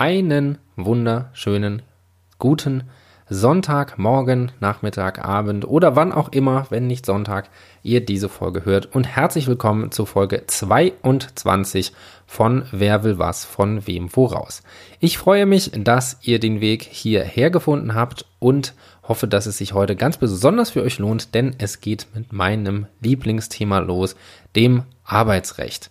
einen wunderschönen guten Sonntag, Morgen, Nachmittag, Abend oder wann auch immer, wenn nicht Sonntag, ihr diese Folge hört. Und herzlich willkommen zu Folge 22 von Wer will was, von wem woraus. Ich freue mich, dass ihr den Weg hierher gefunden habt und hoffe, dass es sich heute ganz besonders für euch lohnt, denn es geht mit meinem Lieblingsthema los, dem Arbeitsrecht.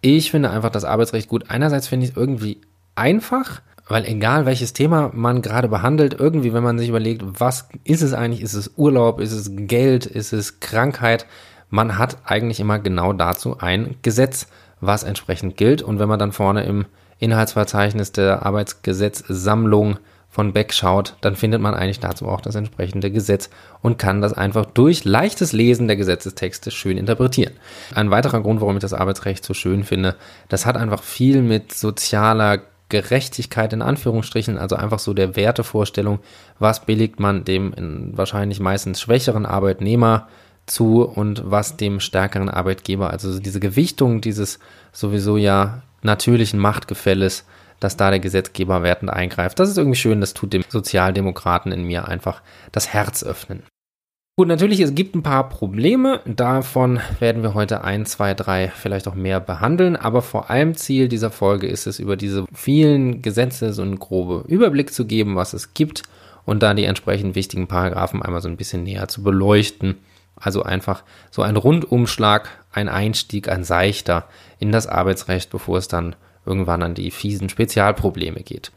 Ich finde einfach das Arbeitsrecht gut. Einerseits finde ich es irgendwie einfach, weil egal welches Thema man gerade behandelt, irgendwie, wenn man sich überlegt, was ist es eigentlich? Ist es Urlaub? Ist es Geld? Ist es Krankheit? Man hat eigentlich immer genau dazu ein Gesetz, was entsprechend gilt. Und wenn man dann vorne im Inhaltsverzeichnis der Arbeitsgesetzsammlung von Beck schaut, dann findet man eigentlich dazu auch das entsprechende Gesetz und kann das einfach durch leichtes Lesen der Gesetzestexte schön interpretieren. Ein weiterer Grund, warum ich das Arbeitsrecht so schön finde, das hat einfach viel mit sozialer Gerechtigkeit in Anführungsstrichen, also einfach so der Wertevorstellung, was billigt man dem wahrscheinlich meistens schwächeren Arbeitnehmer zu und was dem stärkeren Arbeitgeber. Also diese Gewichtung dieses sowieso ja natürlichen Machtgefälles, dass da der Gesetzgeber wertend eingreift. Das ist irgendwie schön, das tut dem Sozialdemokraten in mir einfach das Herz öffnen. Gut, natürlich, es gibt ein paar Probleme. Davon werden wir heute ein, zwei, drei, vielleicht auch mehr behandeln. Aber vor allem Ziel dieser Folge ist es, über diese vielen Gesetze so einen groben Überblick zu geben, was es gibt und da die entsprechend wichtigen Paragraphen einmal so ein bisschen näher zu beleuchten. Also einfach so ein Rundumschlag, ein Einstieg, ein seichter in das Arbeitsrecht, bevor es dann irgendwann an die fiesen Spezialprobleme geht.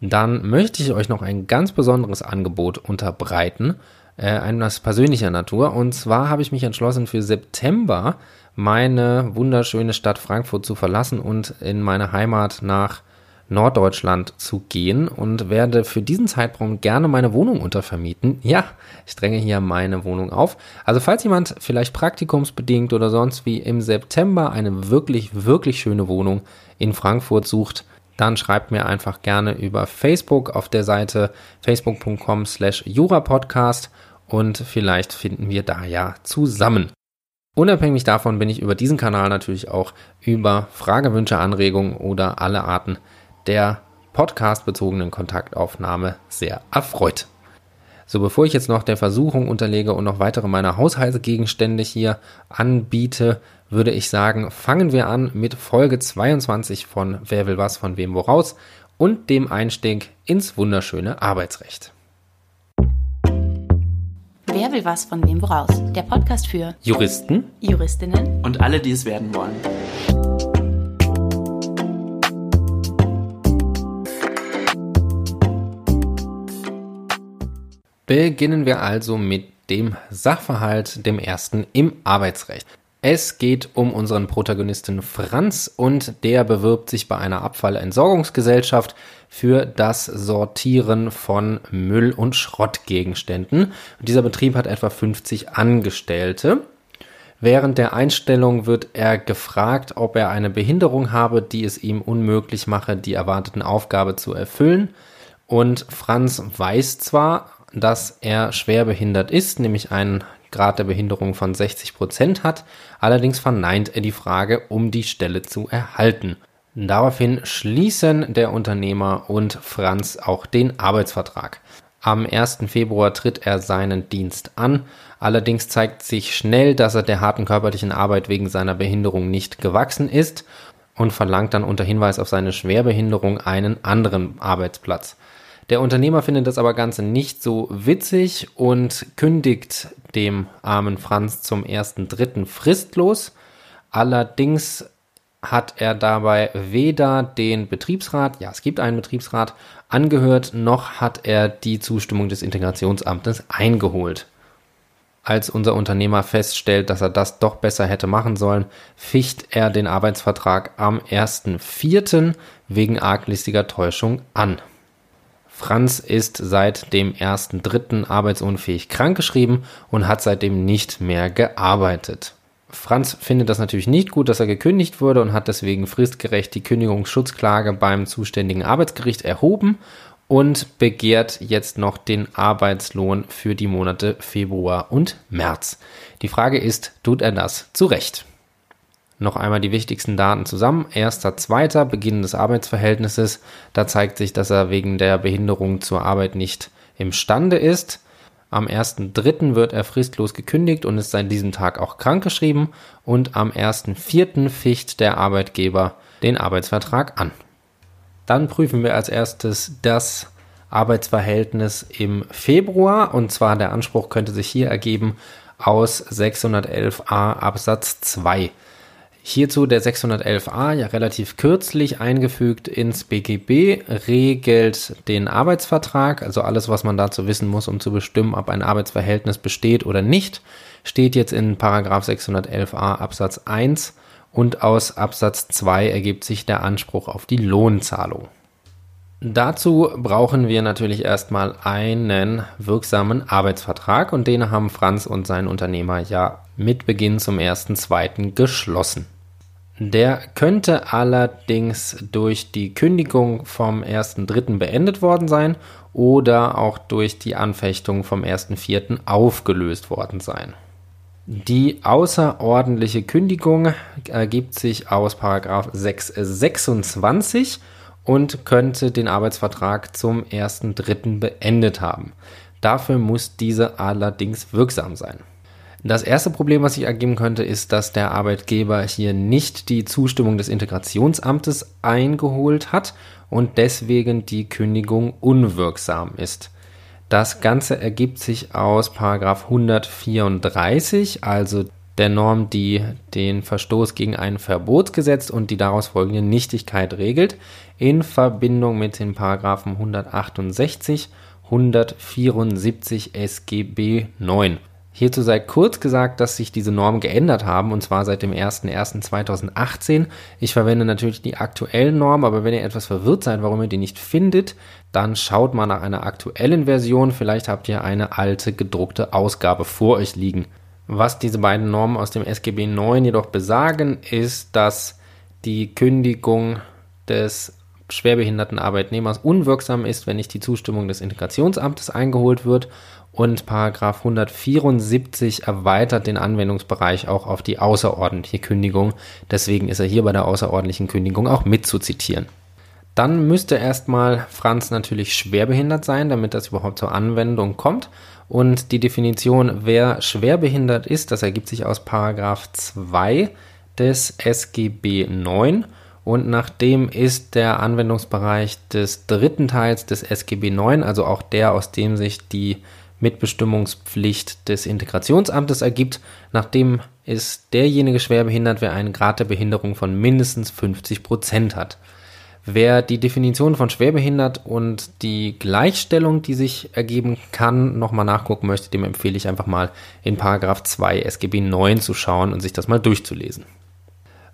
Dann möchte ich euch noch ein ganz besonderes Angebot unterbreiten äh, persönlicher Natur. Und zwar habe ich mich entschlossen, für September meine wunderschöne Stadt Frankfurt zu verlassen und in meine Heimat nach Norddeutschland zu gehen und werde für diesen Zeitraum gerne meine Wohnung untervermieten. Ja, ich dränge hier meine Wohnung auf. Also falls jemand vielleicht praktikumsbedingt oder sonst wie im September eine wirklich, wirklich schöne Wohnung in Frankfurt sucht, dann schreibt mir einfach gerne über Facebook auf der Seite facebook.com slash jurapodcast und vielleicht finden wir da ja zusammen. Unabhängig davon bin ich über diesen Kanal natürlich auch über Fragewünsche, Anregungen oder alle Arten der podcastbezogenen Kontaktaufnahme sehr erfreut. So, bevor ich jetzt noch der Versuchung unterlege und noch weitere meiner Haushaltsgegenstände hier anbiete, würde ich sagen, fangen wir an mit Folge 22 von Wer will was von wem woraus und dem Einstieg ins wunderschöne Arbeitsrecht. Wer will was von wem woraus? Der Podcast für Juristen, Juristinnen und alle, die es werden wollen. Beginnen wir also mit dem Sachverhalt, dem ersten im Arbeitsrecht. Es geht um unseren Protagonisten Franz und der bewirbt sich bei einer Abfallentsorgungsgesellschaft für das Sortieren von Müll- und Schrottgegenständen. Dieser Betrieb hat etwa 50 Angestellte. Während der Einstellung wird er gefragt, ob er eine Behinderung habe, die es ihm unmöglich mache, die erwarteten Aufgabe zu erfüllen. Und Franz weiß zwar, dass er schwer behindert ist, nämlich einen Grad der Behinderung von 60 Prozent hat. Allerdings verneint er die Frage, um die Stelle zu erhalten. Daraufhin schließen der Unternehmer und Franz auch den Arbeitsvertrag. Am 1. Februar tritt er seinen Dienst an. Allerdings zeigt sich schnell, dass er der harten körperlichen Arbeit wegen seiner Behinderung nicht gewachsen ist und verlangt dann unter Hinweis auf seine Schwerbehinderung einen anderen Arbeitsplatz. Der Unternehmer findet das aber Ganze nicht so witzig und kündigt dem armen Franz zum ersten Dritten fristlos. Allerdings hat er dabei weder den Betriebsrat, ja, es gibt einen Betriebsrat, angehört, noch hat er die Zustimmung des Integrationsamtes eingeholt. Als unser Unternehmer feststellt, dass er das doch besser hätte machen sollen, ficht er den Arbeitsvertrag am 1.4. wegen arglistiger Täuschung an. Franz ist seit dem 1.3. arbeitsunfähig krankgeschrieben und hat seitdem nicht mehr gearbeitet. Franz findet das natürlich nicht gut, dass er gekündigt wurde und hat deswegen fristgerecht die Kündigungsschutzklage beim zuständigen Arbeitsgericht erhoben und begehrt jetzt noch den Arbeitslohn für die Monate Februar und März. Die Frage ist, tut er das zu Recht? Noch einmal die wichtigsten Daten zusammen. Erster, zweiter, Beginn des Arbeitsverhältnisses. Da zeigt sich, dass er wegen der Behinderung zur Arbeit nicht imstande ist. Am 1.3. wird er fristlos gekündigt und ist seit diesem Tag auch krankgeschrieben. Und am 1.4. ficht der Arbeitgeber den Arbeitsvertrag an. Dann prüfen wir als erstes das Arbeitsverhältnis im Februar. Und zwar der Anspruch könnte sich hier ergeben aus 611a Absatz 2. Hierzu der 611a, ja relativ kürzlich eingefügt ins BGB, regelt den Arbeitsvertrag, also alles, was man dazu wissen muss, um zu bestimmen, ob ein Arbeitsverhältnis besteht oder nicht, steht jetzt in Paragraph 611a Absatz 1 und aus Absatz 2 ergibt sich der Anspruch auf die Lohnzahlung. Dazu brauchen wir natürlich erstmal einen wirksamen Arbeitsvertrag und den haben Franz und sein Unternehmer ja mit Beginn zum 1.2. geschlossen. Der könnte allerdings durch die Kündigung vom 1.3. beendet worden sein oder auch durch die Anfechtung vom 1.4. aufgelöst worden sein. Die außerordentliche Kündigung ergibt sich aus 626 und könnte den Arbeitsvertrag zum 1.3. beendet haben. Dafür muss diese allerdings wirksam sein. Das erste Problem, was sich ergeben könnte, ist, dass der Arbeitgeber hier nicht die Zustimmung des Integrationsamtes eingeholt hat und deswegen die Kündigung unwirksam ist. Das Ganze ergibt sich aus 134, also der Norm, die den Verstoß gegen ein Verbotsgesetz und die daraus folgende Nichtigkeit regelt, in Verbindung mit den Paragraphen 168, 174 SGB 9. Hierzu sei kurz gesagt, dass sich diese Normen geändert haben und zwar seit dem 01.01.2018. Ich verwende natürlich die aktuellen Normen, aber wenn ihr etwas verwirrt seid, warum ihr die nicht findet, dann schaut mal nach einer aktuellen Version. Vielleicht habt ihr eine alte gedruckte Ausgabe vor euch liegen. Was diese beiden Normen aus dem SGB 9 jedoch besagen, ist, dass die Kündigung des schwerbehinderten Arbeitnehmers unwirksam ist, wenn nicht die Zustimmung des Integrationsamtes eingeholt wird und Paragraph 174 erweitert den Anwendungsbereich auch auf die außerordentliche Kündigung. Deswegen ist er hier bei der außerordentlichen Kündigung auch mitzuzitieren. Dann müsste erstmal Franz natürlich schwerbehindert sein, damit das überhaupt zur Anwendung kommt. Und die Definition, wer schwerbehindert ist, das ergibt sich aus Paragraph 2 des SGB 9. Und nachdem ist der Anwendungsbereich des dritten Teils des SGB 9, also auch der, aus dem sich die Mitbestimmungspflicht des Integrationsamtes ergibt, nachdem ist derjenige schwerbehindert, wer einen Grad der Behinderung von mindestens 50 Prozent hat. Wer die Definition von schwerbehindert und die Gleichstellung, die sich ergeben kann, nochmal nachgucken möchte, dem empfehle ich einfach mal in Paragraph 2 SGB 9 zu schauen und sich das mal durchzulesen.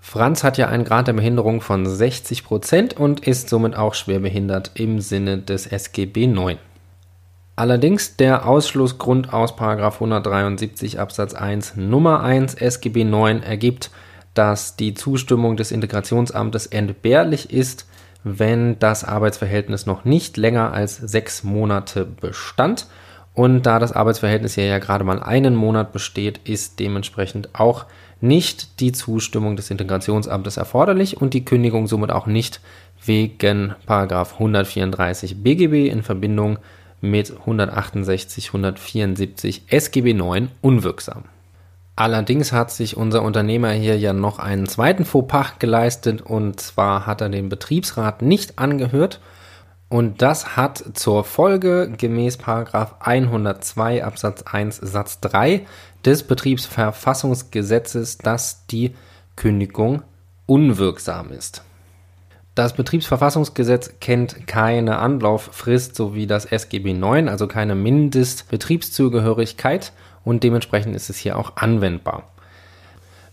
Franz hat ja einen Grad der Behinderung von 60 Prozent und ist somit auch schwerbehindert im Sinne des SGB 9. Allerdings der Ausschlussgrund aus 173 Absatz 1 Nummer 1 SGB 9 ergibt, dass die Zustimmung des Integrationsamtes entbehrlich ist, wenn das Arbeitsverhältnis noch nicht länger als sechs Monate bestand. Und da das Arbeitsverhältnis hier ja gerade mal einen Monat besteht, ist dementsprechend auch nicht die Zustimmung des Integrationsamtes erforderlich und die Kündigung somit auch nicht wegen 134 BGB in Verbindung mit 168, 174 SGB 9 unwirksam. Allerdings hat sich unser Unternehmer hier ja noch einen zweiten Fauxpas geleistet und zwar hat er den Betriebsrat nicht angehört und das hat zur Folge gemäß 102 Absatz 1 Satz 3 des Betriebsverfassungsgesetzes, dass die Kündigung unwirksam ist. Das Betriebsverfassungsgesetz kennt keine Anlauffrist sowie das SGB 9, also keine Mindestbetriebszugehörigkeit und dementsprechend ist es hier auch anwendbar.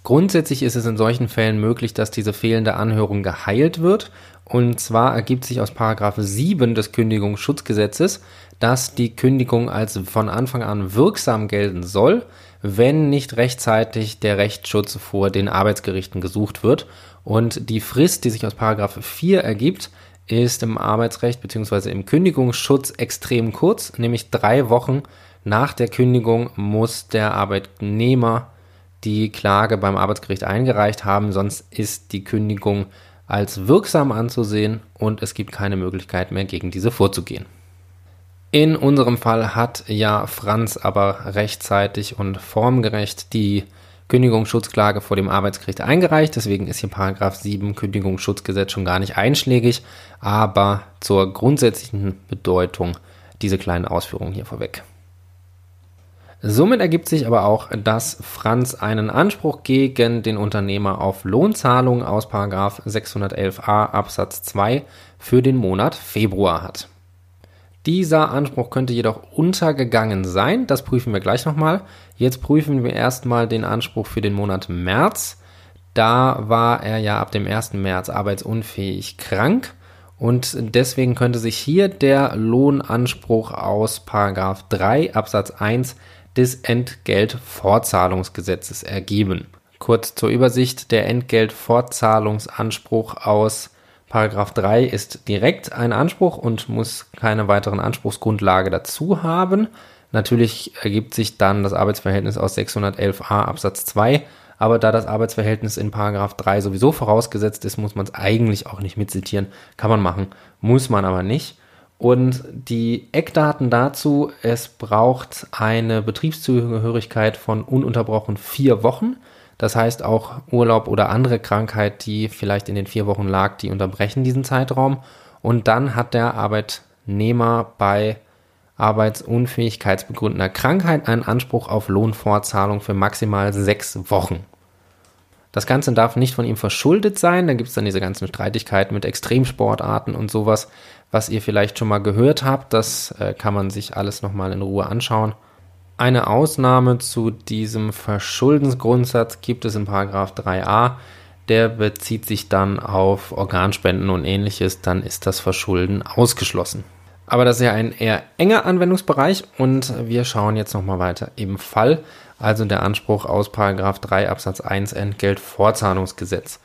Grundsätzlich ist es in solchen Fällen möglich, dass diese fehlende Anhörung geheilt wird. Und zwar ergibt sich aus Paragraph 7 des Kündigungsschutzgesetzes, dass die Kündigung als von Anfang an wirksam gelten soll, wenn nicht rechtzeitig der Rechtsschutz vor den Arbeitsgerichten gesucht wird. Und die Frist, die sich aus Paragraph 4 ergibt, ist im Arbeitsrecht bzw. im Kündigungsschutz extrem kurz, nämlich drei Wochen nach der Kündigung muss der Arbeitnehmer die Klage beim Arbeitsgericht eingereicht haben, sonst ist die Kündigung als wirksam anzusehen und es gibt keine Möglichkeit mehr gegen diese vorzugehen. In unserem Fall hat ja Franz aber rechtzeitig und formgerecht die Kündigungsschutzklage vor dem Arbeitsgericht eingereicht. Deswegen ist hier Paragraph 7 Kündigungsschutzgesetz schon gar nicht einschlägig, aber zur grundsätzlichen Bedeutung diese kleinen Ausführungen hier vorweg. Somit ergibt sich aber auch, dass Franz einen Anspruch gegen den Unternehmer auf Lohnzahlungen aus 611a Absatz 2 für den Monat Februar hat. Dieser Anspruch könnte jedoch untergegangen sein. Das prüfen wir gleich nochmal. Jetzt prüfen wir erstmal den Anspruch für den Monat März. Da war er ja ab dem 1. März arbeitsunfähig krank und deswegen könnte sich hier der Lohnanspruch aus 3 Absatz 1 des Entgeltfortzahlungsgesetzes ergeben. Kurz zur Übersicht, der Entgeltfortzahlungsanspruch aus Paragraph 3 ist direkt ein Anspruch und muss keine weiteren Anspruchsgrundlage dazu haben. Natürlich ergibt sich dann das Arbeitsverhältnis aus 611a Absatz 2, aber da das Arbeitsverhältnis in Paragraph 3 sowieso vorausgesetzt ist, muss man es eigentlich auch nicht mitzitieren. Kann man machen, muss man aber nicht. Und die Eckdaten dazu, es braucht eine Betriebszugehörigkeit von ununterbrochen vier Wochen. Das heißt, auch Urlaub oder andere Krankheit, die vielleicht in den vier Wochen lag, die unterbrechen diesen Zeitraum. Und dann hat der Arbeitnehmer bei arbeitsunfähigkeitsbegründender Krankheit einen Anspruch auf Lohnfortzahlung für maximal sechs Wochen. Das Ganze darf nicht von ihm verschuldet sein. Da gibt es dann diese ganzen Streitigkeiten mit Extremsportarten und sowas, was ihr vielleicht schon mal gehört habt. Das äh, kann man sich alles nochmal in Ruhe anschauen. Eine Ausnahme zu diesem Verschuldensgrundsatz gibt es in Paragraph 3a. Der bezieht sich dann auf Organspenden und ähnliches. Dann ist das Verschulden ausgeschlossen. Aber das ist ja ein eher enger Anwendungsbereich und wir schauen jetzt nochmal weiter im Fall, also der Anspruch aus Paragraph 3 Absatz 1 Entgeltvorzahlungsgesetz.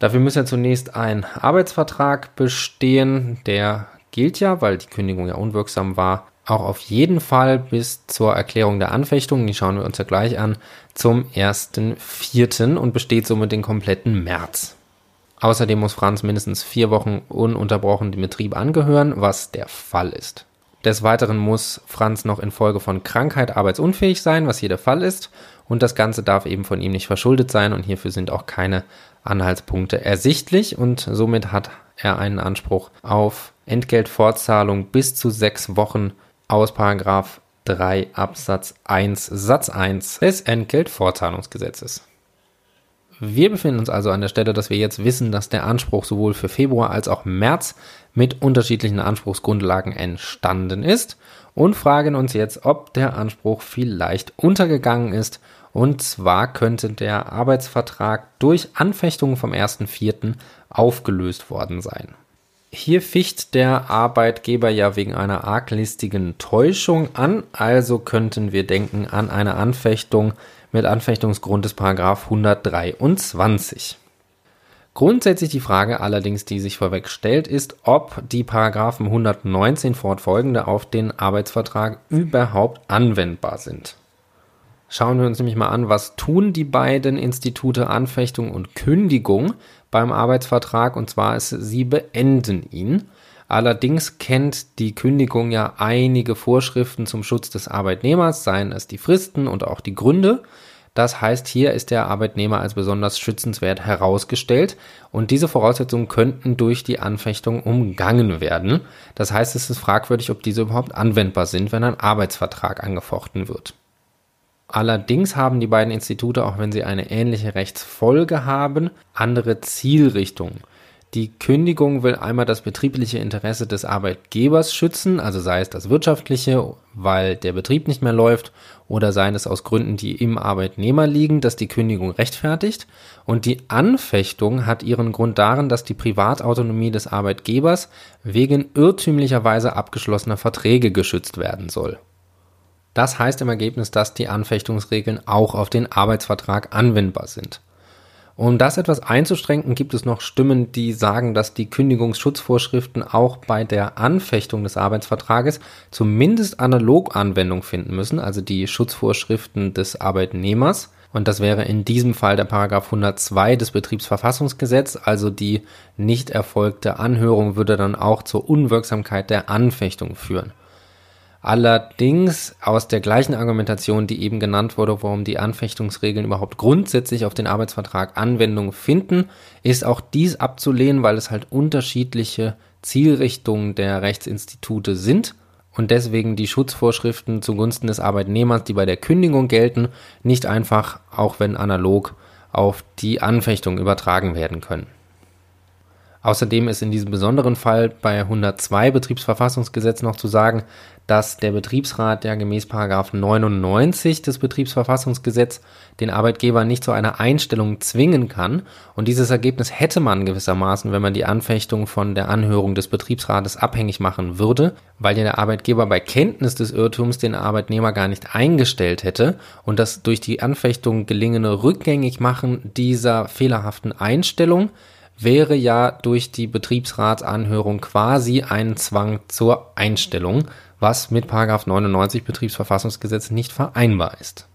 Dafür muss ja zunächst ein Arbeitsvertrag bestehen, der gilt ja, weil die Kündigung ja unwirksam war, auch auf jeden Fall bis zur Erklärung der Anfechtung, die schauen wir uns ja gleich an, zum 1.4. und besteht somit den kompletten März. Außerdem muss Franz mindestens vier Wochen ununterbrochen dem Betrieb angehören, was der Fall ist. Des Weiteren muss Franz noch infolge von Krankheit arbeitsunfähig sein, was hier der Fall ist. Und das Ganze darf eben von ihm nicht verschuldet sein und hierfür sind auch keine Anhaltspunkte ersichtlich und somit hat er einen Anspruch auf Entgeltfortzahlung bis zu sechs Wochen aus Paragraph 3 Absatz 1 Satz 1 des Entgeltfortzahlungsgesetzes. Wir befinden uns also an der Stelle, dass wir jetzt wissen, dass der Anspruch sowohl für Februar als auch März mit unterschiedlichen Anspruchsgrundlagen entstanden ist und fragen uns jetzt, ob der Anspruch vielleicht untergegangen ist. Und zwar könnte der Arbeitsvertrag durch Anfechtungen vom 1.4. aufgelöst worden sein. Hier ficht der Arbeitgeber ja wegen einer arglistigen Täuschung an, also könnten wir denken an eine Anfechtung mit Anfechtungsgrund des Paragraph 123. Grundsätzlich die Frage allerdings, die sich vorweg stellt, ist, ob die Paragraphen 119 fortfolgende auf den Arbeitsvertrag überhaupt anwendbar sind. Schauen wir uns nämlich mal an, was tun die beiden Institute Anfechtung und Kündigung beim Arbeitsvertrag und zwar ist, sie beenden ihn. Allerdings kennt die Kündigung ja einige Vorschriften zum Schutz des Arbeitnehmers, seien es die Fristen und auch die Gründe. Das heißt, hier ist der Arbeitnehmer als besonders schützenswert herausgestellt und diese Voraussetzungen könnten durch die Anfechtung umgangen werden. Das heißt, es ist fragwürdig, ob diese überhaupt anwendbar sind, wenn ein Arbeitsvertrag angefochten wird. Allerdings haben die beiden Institute, auch wenn sie eine ähnliche Rechtsfolge haben, andere Zielrichtungen. Die Kündigung will einmal das betriebliche Interesse des Arbeitgebers schützen, also sei es das wirtschaftliche, weil der Betrieb nicht mehr läuft, oder seien es aus Gründen, die im Arbeitnehmer liegen, dass die Kündigung rechtfertigt. Und die Anfechtung hat ihren Grund darin, dass die Privatautonomie des Arbeitgebers wegen irrtümlicherweise abgeschlossener Verträge geschützt werden soll. Das heißt im Ergebnis, dass die Anfechtungsregeln auch auf den Arbeitsvertrag anwendbar sind. Um das etwas einzuschränken, gibt es noch Stimmen, die sagen, dass die Kündigungsschutzvorschriften auch bei der Anfechtung des Arbeitsvertrages zumindest analog Anwendung finden müssen, also die Schutzvorschriften des Arbeitnehmers. Und das wäre in diesem Fall der Paragraph 102 des Betriebsverfassungsgesetzes, also die nicht erfolgte Anhörung würde dann auch zur Unwirksamkeit der Anfechtung führen. Allerdings aus der gleichen Argumentation, die eben genannt wurde, warum die Anfechtungsregeln überhaupt grundsätzlich auf den Arbeitsvertrag Anwendung finden, ist auch dies abzulehnen, weil es halt unterschiedliche Zielrichtungen der Rechtsinstitute sind und deswegen die Schutzvorschriften zugunsten des Arbeitnehmers, die bei der Kündigung gelten, nicht einfach, auch wenn analog, auf die Anfechtung übertragen werden können. Außerdem ist in diesem besonderen Fall bei 102 Betriebsverfassungsgesetz noch zu sagen, dass der Betriebsrat ja gemäß 99 des Betriebsverfassungsgesetz den Arbeitgeber nicht zu einer Einstellung zwingen kann. Und dieses Ergebnis hätte man gewissermaßen, wenn man die Anfechtung von der Anhörung des Betriebsrates abhängig machen würde, weil ja der Arbeitgeber bei Kenntnis des Irrtums den Arbeitnehmer gar nicht eingestellt hätte und das durch die Anfechtung gelingende Rückgängigmachen dieser fehlerhaften Einstellung wäre ja durch die Betriebsratsanhörung quasi ein Zwang zur Einstellung, was mit 99 Betriebsverfassungsgesetz nicht vereinbar ist.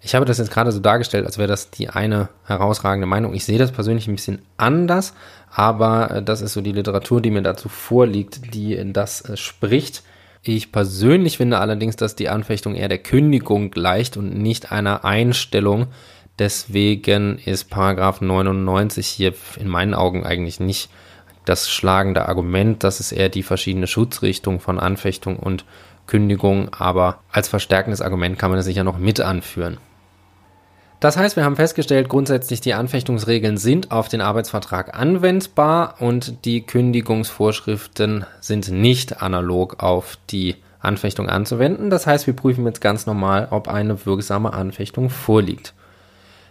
Ich habe das jetzt gerade so dargestellt, als wäre das die eine herausragende Meinung. Ich sehe das persönlich ein bisschen anders, aber äh, das ist so die Literatur, die mir dazu vorliegt, die das äh, spricht. Ich persönlich finde allerdings, dass die Anfechtung eher der Kündigung gleicht und nicht einer Einstellung Deswegen ist Paragraph 99 hier in meinen Augen eigentlich nicht das schlagende Argument. Das ist eher die verschiedene Schutzrichtung von Anfechtung und Kündigung. Aber als verstärkendes Argument kann man das sicher noch mit anführen. Das heißt, wir haben festgestellt, grundsätzlich die Anfechtungsregeln sind auf den Arbeitsvertrag anwendbar und die Kündigungsvorschriften sind nicht analog auf die Anfechtung anzuwenden. Das heißt, wir prüfen jetzt ganz normal, ob eine wirksame Anfechtung vorliegt.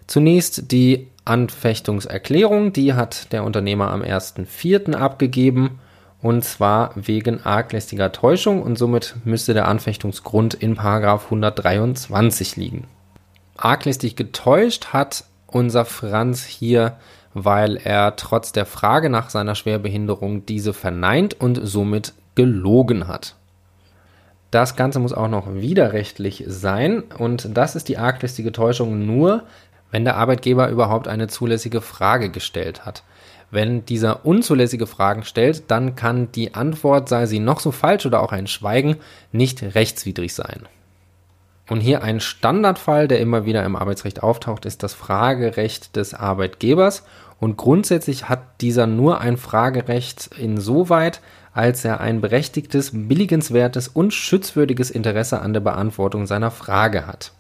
Zunächst die Anfechtungserklärung, die hat der Unternehmer am 1.4. abgegeben und zwar wegen arglästiger Täuschung und somit müsste der Anfechtungsgrund in 123 liegen. Arglistig getäuscht hat unser Franz hier, weil er trotz der Frage nach seiner Schwerbehinderung diese verneint und somit gelogen hat. Das Ganze muss auch noch widerrechtlich sein und das ist die arglistige Täuschung nur, wenn der Arbeitgeber überhaupt eine zulässige Frage gestellt hat. Wenn dieser unzulässige Fragen stellt, dann kann die Antwort, sei sie noch so falsch oder auch ein Schweigen, nicht rechtswidrig sein. Und hier ein Standardfall, der immer wieder im Arbeitsrecht auftaucht, ist das Fragerecht des Arbeitgebers. Und grundsätzlich hat dieser nur ein Fragerecht insoweit, als er ein berechtigtes, billigenswertes und schützwürdiges Interesse an der Beantwortung seiner Frage hat.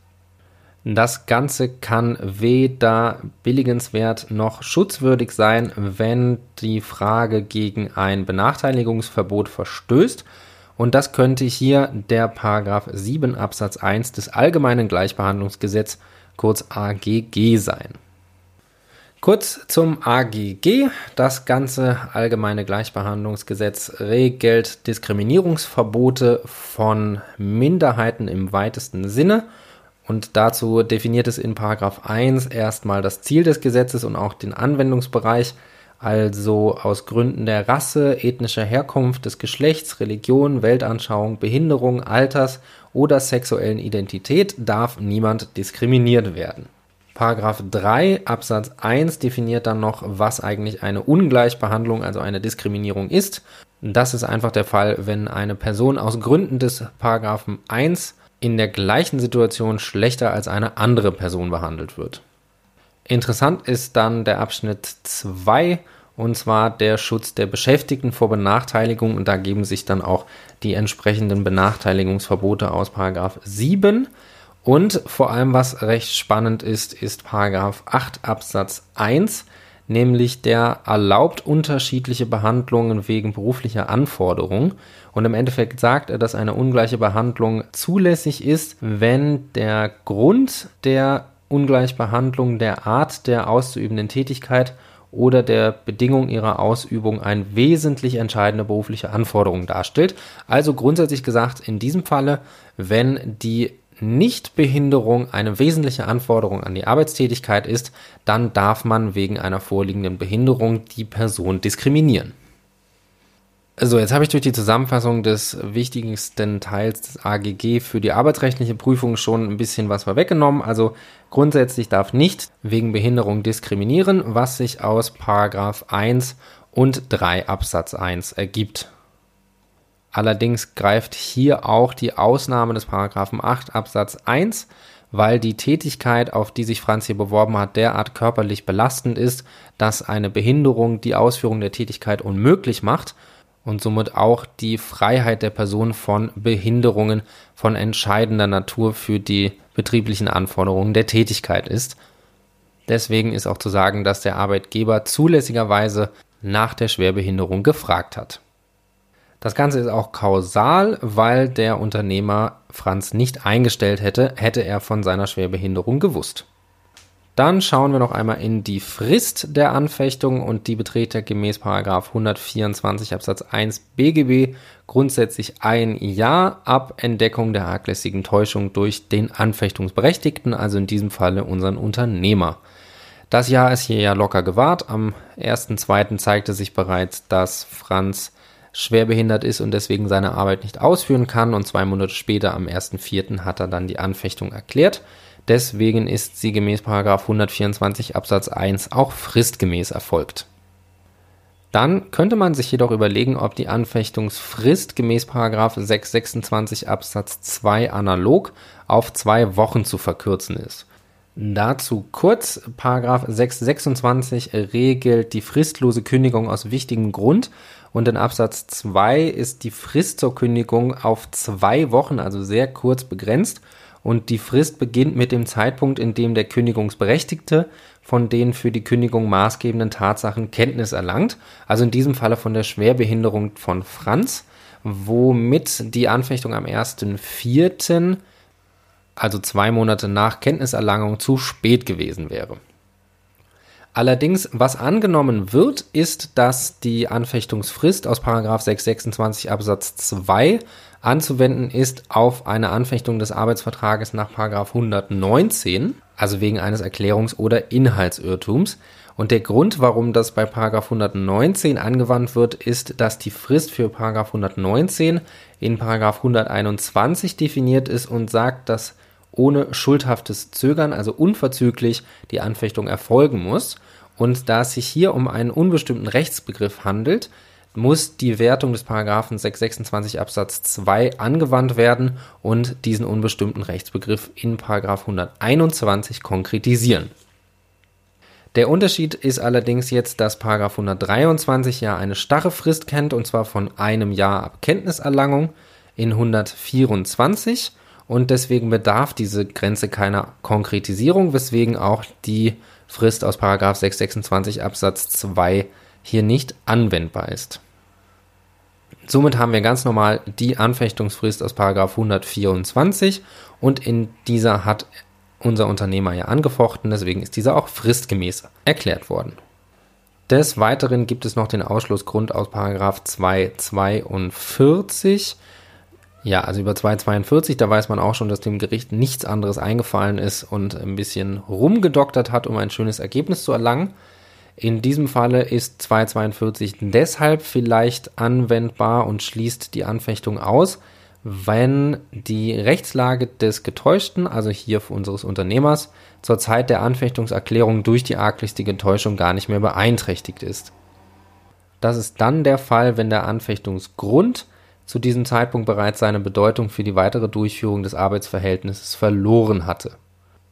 Das Ganze kann weder billigenswert noch schutzwürdig sein, wenn die Frage gegen ein Benachteiligungsverbot verstößt. Und das könnte hier der Paragraph 7 Absatz 1 des Allgemeinen Gleichbehandlungsgesetz, kurz AGG, sein. Kurz zum AGG. Das ganze Allgemeine Gleichbehandlungsgesetz regelt Diskriminierungsverbote von Minderheiten im weitesten Sinne und dazu definiert es in Paragraph 1 erstmal das Ziel des Gesetzes und auch den Anwendungsbereich, also aus Gründen der Rasse, ethnischer Herkunft, des Geschlechts, Religion, Weltanschauung, Behinderung, Alters oder sexuellen Identität darf niemand diskriminiert werden. Paragraph 3 Absatz 1 definiert dann noch, was eigentlich eine Ungleichbehandlung, also eine Diskriminierung ist. Das ist einfach der Fall, wenn eine Person aus Gründen des Paragraphen 1 in der gleichen Situation schlechter als eine andere Person behandelt wird. Interessant ist dann der Abschnitt 2 und zwar der Schutz der Beschäftigten vor Benachteiligung und da geben sich dann auch die entsprechenden Benachteiligungsverbote aus Paragraph 7 und vor allem was recht spannend ist, ist Paragraph 8 Absatz 1 nämlich der erlaubt unterschiedliche Behandlungen wegen beruflicher Anforderungen. Und im Endeffekt sagt er, dass eine ungleiche Behandlung zulässig ist, wenn der Grund der Ungleichbehandlung der Art der auszuübenden Tätigkeit oder der Bedingung ihrer Ausübung eine wesentlich entscheidende berufliche Anforderung darstellt. Also grundsätzlich gesagt, in diesem Falle, wenn die Nichtbehinderung eine wesentliche Anforderung an die Arbeitstätigkeit ist, dann darf man wegen einer vorliegenden Behinderung die Person diskriminieren. So, jetzt habe ich durch die Zusammenfassung des wichtigsten Teils des AGG für die arbeitsrechtliche Prüfung schon ein bisschen was vorweggenommen. Also grundsätzlich darf nicht wegen Behinderung diskriminieren, was sich aus Paragraph 1 und 3 Absatz 1 ergibt. Allerdings greift hier auch die Ausnahme des Paragraphen 8 Absatz 1, weil die Tätigkeit, auf die sich Franz hier beworben hat, derart körperlich belastend ist, dass eine Behinderung die Ausführung der Tätigkeit unmöglich macht und somit auch die Freiheit der Person von Behinderungen von entscheidender Natur für die betrieblichen Anforderungen der Tätigkeit ist. Deswegen ist auch zu sagen, dass der Arbeitgeber zulässigerweise nach der Schwerbehinderung gefragt hat. Das Ganze ist auch kausal, weil der Unternehmer Franz nicht eingestellt hätte, hätte er von seiner Schwerbehinderung gewusst. Dann schauen wir noch einmal in die Frist der Anfechtung und die beträgt er gemäß 124 Absatz 1 BGB grundsätzlich ein Jahr ab Entdeckung der arglässigen Täuschung durch den Anfechtungsberechtigten, also in diesem Falle unseren Unternehmer. Das Jahr ist hier ja locker gewahrt. Am 1.2. zeigte sich bereits, dass Franz schwerbehindert ist und deswegen seine Arbeit nicht ausführen kann und zwei Monate später am 1.4. hat er dann die Anfechtung erklärt. Deswegen ist sie gemäß 124 Absatz 1 auch fristgemäß erfolgt. Dann könnte man sich jedoch überlegen, ob die Anfechtungsfrist gemäß 626 Absatz 2 analog auf zwei Wochen zu verkürzen ist. Dazu kurz, 626 regelt die fristlose Kündigung aus wichtigem Grund und in Absatz 2 ist die Frist zur Kündigung auf zwei Wochen, also sehr kurz begrenzt und die Frist beginnt mit dem Zeitpunkt, in dem der Kündigungsberechtigte von den für die Kündigung maßgebenden Tatsachen Kenntnis erlangt, also in diesem Falle von der Schwerbehinderung von Franz, womit die Anfechtung am 1.4., also zwei Monate nach Kenntniserlangung, zu spät gewesen wäre. Allerdings, was angenommen wird, ist, dass die Anfechtungsfrist aus 626 Absatz 2 anzuwenden ist auf eine Anfechtung des Arbeitsvertrages nach 119, also wegen eines Erklärungs- oder Inhaltsirrtums. Und der Grund, warum das bei 119 angewandt wird, ist, dass die Frist für 119 in 121 definiert ist und sagt, dass ohne schuldhaftes Zögern, also unverzüglich, die Anfechtung erfolgen muss. Und da es sich hier um einen unbestimmten Rechtsbegriff handelt, muss die Wertung des Paragraphen 626 Absatz 2 angewandt werden und diesen unbestimmten Rechtsbegriff in Paragraph 121 konkretisieren. Der Unterschied ist allerdings jetzt, dass Paragraph 123 ja eine starre Frist kennt und zwar von einem Jahr ab Kenntniserlangung in 124 und deswegen bedarf diese Grenze keiner Konkretisierung, weswegen auch die Frist aus 626 Absatz 2 hier nicht anwendbar ist. Somit haben wir ganz normal die Anfechtungsfrist aus 124 und in dieser hat unser Unternehmer ja angefochten, deswegen ist dieser auch fristgemäß erklärt worden. Des Weiteren gibt es noch den Ausschlussgrund aus 242. Ja, also über 242, da weiß man auch schon, dass dem Gericht nichts anderes eingefallen ist und ein bisschen rumgedoktert hat, um ein schönes Ergebnis zu erlangen. In diesem Falle ist 242 deshalb vielleicht anwendbar und schließt die Anfechtung aus, wenn die Rechtslage des Getäuschten, also hier unseres Unternehmers, zur Zeit der Anfechtungserklärung durch die arglistige Täuschung gar nicht mehr beeinträchtigt ist. Das ist dann der Fall, wenn der Anfechtungsgrund zu diesem Zeitpunkt bereits seine Bedeutung für die weitere Durchführung des Arbeitsverhältnisses verloren hatte.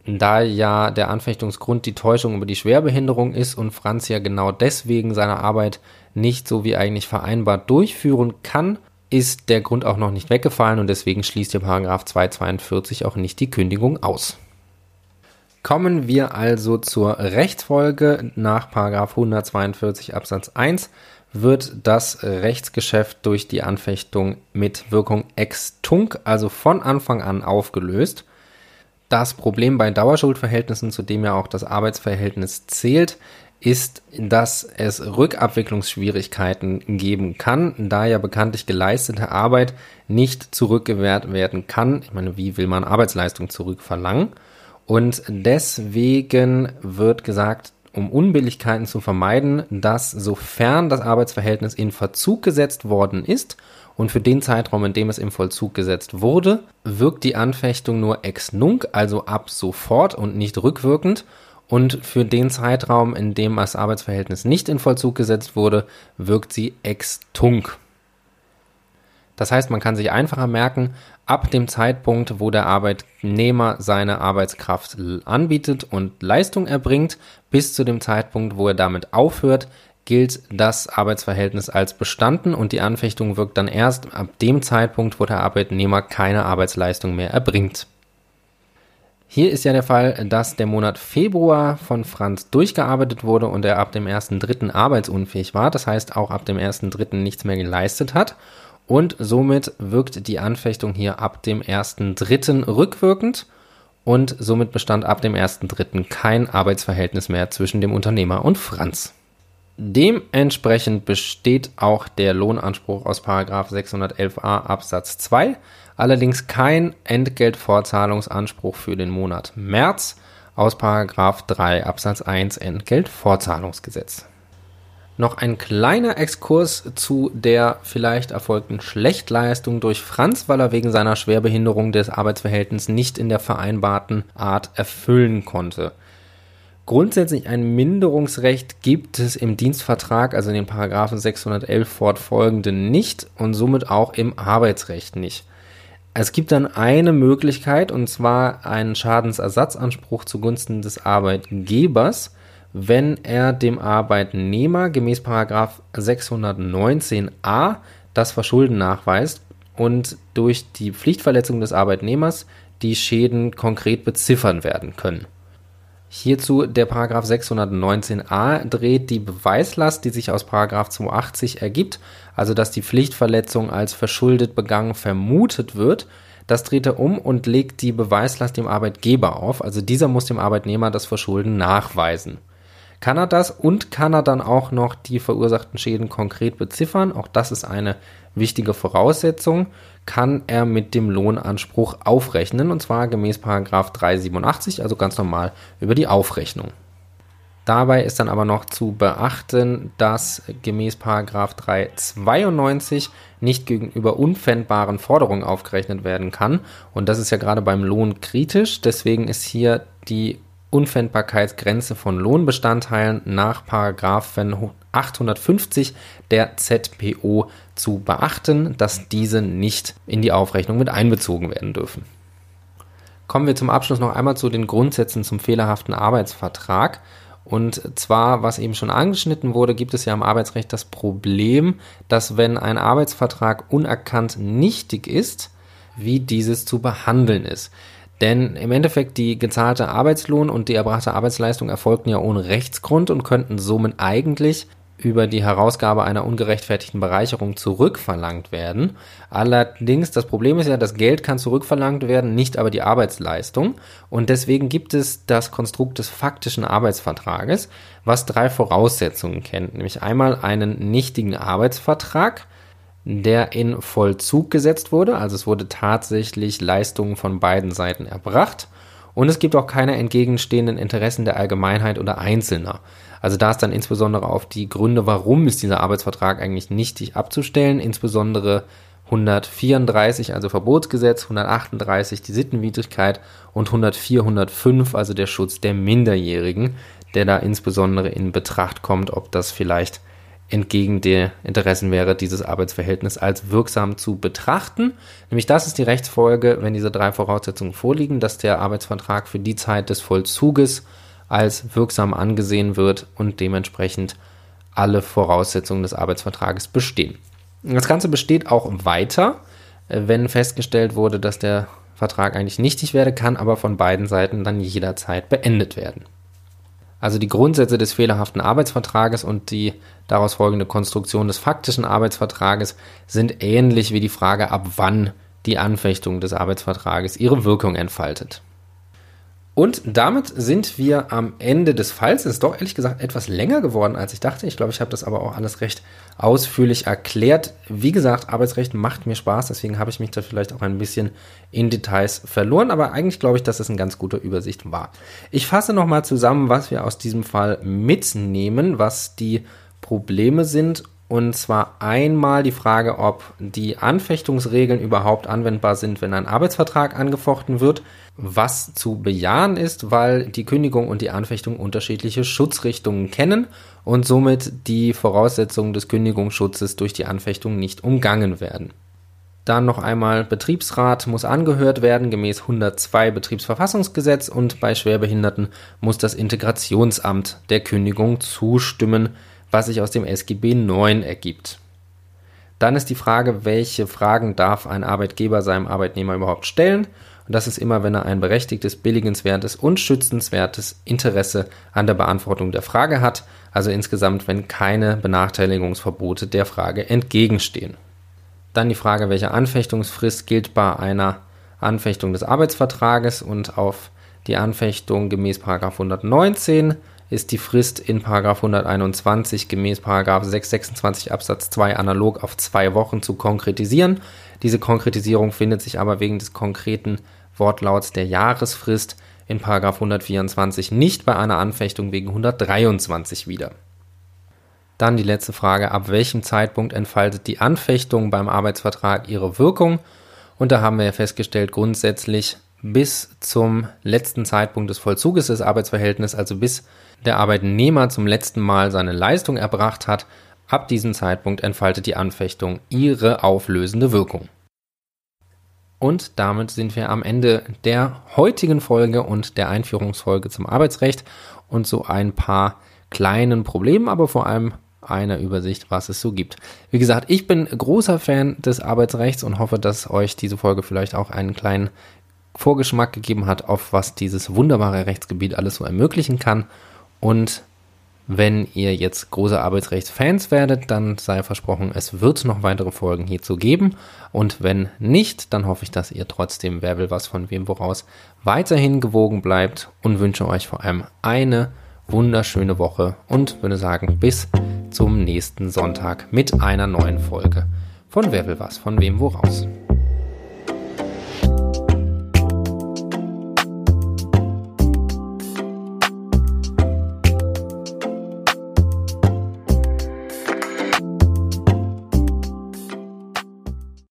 Da ja der Anfechtungsgrund die Täuschung über die Schwerbehinderung ist und Franz ja genau deswegen seine Arbeit nicht so wie eigentlich vereinbart durchführen kann, ist der Grund auch noch nicht weggefallen und deswegen schließt der Paragraph 242 auch nicht die Kündigung aus. Kommen wir also zur Rechtsfolge nach Paragraph 142 Absatz 1 wird das Rechtsgeschäft durch die Anfechtung mit Wirkung ex tunc, also von Anfang an aufgelöst. Das Problem bei Dauerschuldverhältnissen, zu dem ja auch das Arbeitsverhältnis zählt, ist, dass es Rückabwicklungsschwierigkeiten geben kann, da ja bekanntlich geleistete Arbeit nicht zurückgewährt werden kann. Ich meine, wie will man Arbeitsleistung zurückverlangen? Und deswegen wird gesagt, um Unbilligkeiten zu vermeiden, dass sofern das Arbeitsverhältnis in Verzug gesetzt worden ist und für den Zeitraum, in dem es im Vollzug gesetzt wurde, wirkt die Anfechtung nur ex nunc, also ab sofort und nicht rückwirkend. Und für den Zeitraum, in dem das Arbeitsverhältnis nicht in Vollzug gesetzt wurde, wirkt sie ex tunc. Das heißt, man kann sich einfacher merken, ab dem Zeitpunkt, wo der Arbeitnehmer seine Arbeitskraft anbietet und Leistung erbringt, bis zu dem Zeitpunkt, wo er damit aufhört, gilt das Arbeitsverhältnis als bestanden und die Anfechtung wirkt dann erst ab dem Zeitpunkt, wo der Arbeitnehmer keine Arbeitsleistung mehr erbringt. Hier ist ja der Fall, dass der Monat Februar von Franz durchgearbeitet wurde und er ab dem 1.3. arbeitsunfähig war, das heißt auch ab dem 1.3. nichts mehr geleistet hat und somit wirkt die Anfechtung hier ab dem 1.3. rückwirkend und somit bestand ab dem 1.3. kein Arbeitsverhältnis mehr zwischen dem Unternehmer und Franz. Dementsprechend besteht auch der Lohnanspruch aus 611a Absatz 2, allerdings kein Entgeltvorzahlungsanspruch für den Monat März aus 3 Absatz 1 Entgeltvorzahlungsgesetz. Noch ein kleiner Exkurs zu der vielleicht erfolgten Schlechtleistung durch Franz, weil er wegen seiner Schwerbehinderung des Arbeitsverhältnisses nicht in der vereinbarten Art erfüllen konnte. Grundsätzlich ein Minderungsrecht gibt es im Dienstvertrag, also in den Paragraphen 611 fortfolgenden nicht und somit auch im Arbeitsrecht nicht. Es gibt dann eine Möglichkeit und zwar einen Schadensersatzanspruch zugunsten des Arbeitgebers wenn er dem Arbeitnehmer gemäß 619a das Verschulden nachweist und durch die Pflichtverletzung des Arbeitnehmers die Schäden konkret beziffern werden können. Hierzu der Paragraph 619a dreht die Beweislast, die sich aus Paragraph 280 ergibt, also dass die Pflichtverletzung als verschuldet begangen vermutet wird, das dreht er um und legt die Beweislast dem Arbeitgeber auf, also dieser muss dem Arbeitnehmer das Verschulden nachweisen kann er das und kann er dann auch noch die verursachten Schäden konkret beziffern. Auch das ist eine wichtige Voraussetzung. Kann er mit dem Lohnanspruch aufrechnen und zwar gemäß 387, also ganz normal über die Aufrechnung. Dabei ist dann aber noch zu beachten, dass gemäß 392 nicht gegenüber unpfändbaren Forderungen aufgerechnet werden kann. Und das ist ja gerade beim Lohn kritisch. Deswegen ist hier die Unpfändbarkeitsgrenze von Lohnbestandteilen nach 850 der ZPO zu beachten, dass diese nicht in die Aufrechnung mit einbezogen werden dürfen. Kommen wir zum Abschluss noch einmal zu den Grundsätzen zum fehlerhaften Arbeitsvertrag. Und zwar, was eben schon angeschnitten wurde, gibt es ja im Arbeitsrecht das Problem, dass wenn ein Arbeitsvertrag unerkannt nichtig ist, wie dieses zu behandeln ist. Denn im Endeffekt die gezahlte Arbeitslohn und die erbrachte Arbeitsleistung erfolgten ja ohne Rechtsgrund und könnten somit eigentlich über die Herausgabe einer ungerechtfertigten Bereicherung zurückverlangt werden. Allerdings, das Problem ist ja, das Geld kann zurückverlangt werden, nicht aber die Arbeitsleistung. Und deswegen gibt es das Konstrukt des faktischen Arbeitsvertrages, was drei Voraussetzungen kennt. Nämlich einmal einen nichtigen Arbeitsvertrag, der in Vollzug gesetzt wurde. Also es wurde tatsächlich Leistungen von beiden Seiten erbracht. Und es gibt auch keine entgegenstehenden Interessen der Allgemeinheit oder Einzelner. Also da ist dann insbesondere auf die Gründe, warum ist dieser Arbeitsvertrag eigentlich nichtig abzustellen, insbesondere 134, also Verbotsgesetz, 138 die Sittenwidrigkeit und 104, 105, also der Schutz der Minderjährigen, der da insbesondere in Betracht kommt, ob das vielleicht entgegen der Interessen wäre, dieses Arbeitsverhältnis als wirksam zu betrachten. Nämlich das ist die Rechtsfolge, wenn diese drei Voraussetzungen vorliegen, dass der Arbeitsvertrag für die Zeit des Vollzuges als wirksam angesehen wird und dementsprechend alle Voraussetzungen des Arbeitsvertrages bestehen. Das Ganze besteht auch weiter, wenn festgestellt wurde, dass der Vertrag eigentlich nichtig werde, kann aber von beiden Seiten dann jederzeit beendet werden. Also die Grundsätze des fehlerhaften Arbeitsvertrages und die daraus folgende Konstruktion des faktischen Arbeitsvertrages sind ähnlich wie die Frage, ab wann die Anfechtung des Arbeitsvertrages ihre Wirkung entfaltet. Und damit sind wir am Ende des Falls. Es ist doch ehrlich gesagt etwas länger geworden, als ich dachte. Ich glaube, ich habe das aber auch alles recht ausführlich erklärt. Wie gesagt, Arbeitsrecht macht mir Spaß, deswegen habe ich mich da vielleicht auch ein bisschen in Details verloren. Aber eigentlich glaube ich, dass es eine ganz gute Übersicht war. Ich fasse nochmal zusammen, was wir aus diesem Fall mitnehmen, was die Probleme sind und zwar einmal die Frage, ob die Anfechtungsregeln überhaupt anwendbar sind, wenn ein Arbeitsvertrag angefochten wird, was zu bejahen ist, weil die Kündigung und die Anfechtung unterschiedliche Schutzrichtungen kennen und somit die Voraussetzungen des Kündigungsschutzes durch die Anfechtung nicht umgangen werden. Dann noch einmal Betriebsrat muss angehört werden gemäß 102 Betriebsverfassungsgesetz und bei Schwerbehinderten muss das Integrationsamt der Kündigung zustimmen, was sich aus dem SGB 9 ergibt. Dann ist die Frage, welche Fragen darf ein Arbeitgeber seinem Arbeitnehmer überhaupt stellen? Und das ist immer, wenn er ein berechtigtes, billigenswertes und schützenswertes Interesse an der Beantwortung der Frage hat, also insgesamt, wenn keine Benachteiligungsverbote der Frage entgegenstehen. Dann die Frage, welche Anfechtungsfrist gilt bei einer Anfechtung des Arbeitsvertrages und auf die Anfechtung gemäß 119 ist die Frist in 121 gemäß 626 Absatz 2 analog auf zwei Wochen zu konkretisieren. Diese Konkretisierung findet sich aber wegen des konkreten Wortlauts der Jahresfrist in 124 nicht bei einer Anfechtung wegen 123 wieder. Dann die letzte Frage, ab welchem Zeitpunkt entfaltet die Anfechtung beim Arbeitsvertrag ihre Wirkung? Und da haben wir ja festgestellt, grundsätzlich bis zum letzten Zeitpunkt des Vollzuges des Arbeitsverhältnisses, also bis der Arbeitnehmer zum letzten Mal seine Leistung erbracht hat, ab diesem Zeitpunkt entfaltet die Anfechtung ihre auflösende Wirkung. Und damit sind wir am Ende der heutigen Folge und der Einführungsfolge zum Arbeitsrecht und so ein paar kleinen Problemen, aber vor allem einer Übersicht, was es so gibt. Wie gesagt, ich bin großer Fan des Arbeitsrechts und hoffe, dass euch diese Folge vielleicht auch einen kleinen Vorgeschmack gegeben hat, auf was dieses wunderbare Rechtsgebiet alles so ermöglichen kann. Und wenn ihr jetzt große Arbeitsrechtsfans werdet, dann sei versprochen, es wird noch weitere Folgen hierzu geben. Und wenn nicht, dann hoffe ich, dass ihr trotzdem, wer will was von wem woraus, weiterhin gewogen bleibt und wünsche euch vor allem eine wunderschöne Woche und würde sagen, bis zum nächsten Sonntag mit einer neuen Folge von Wer will was von wem woraus.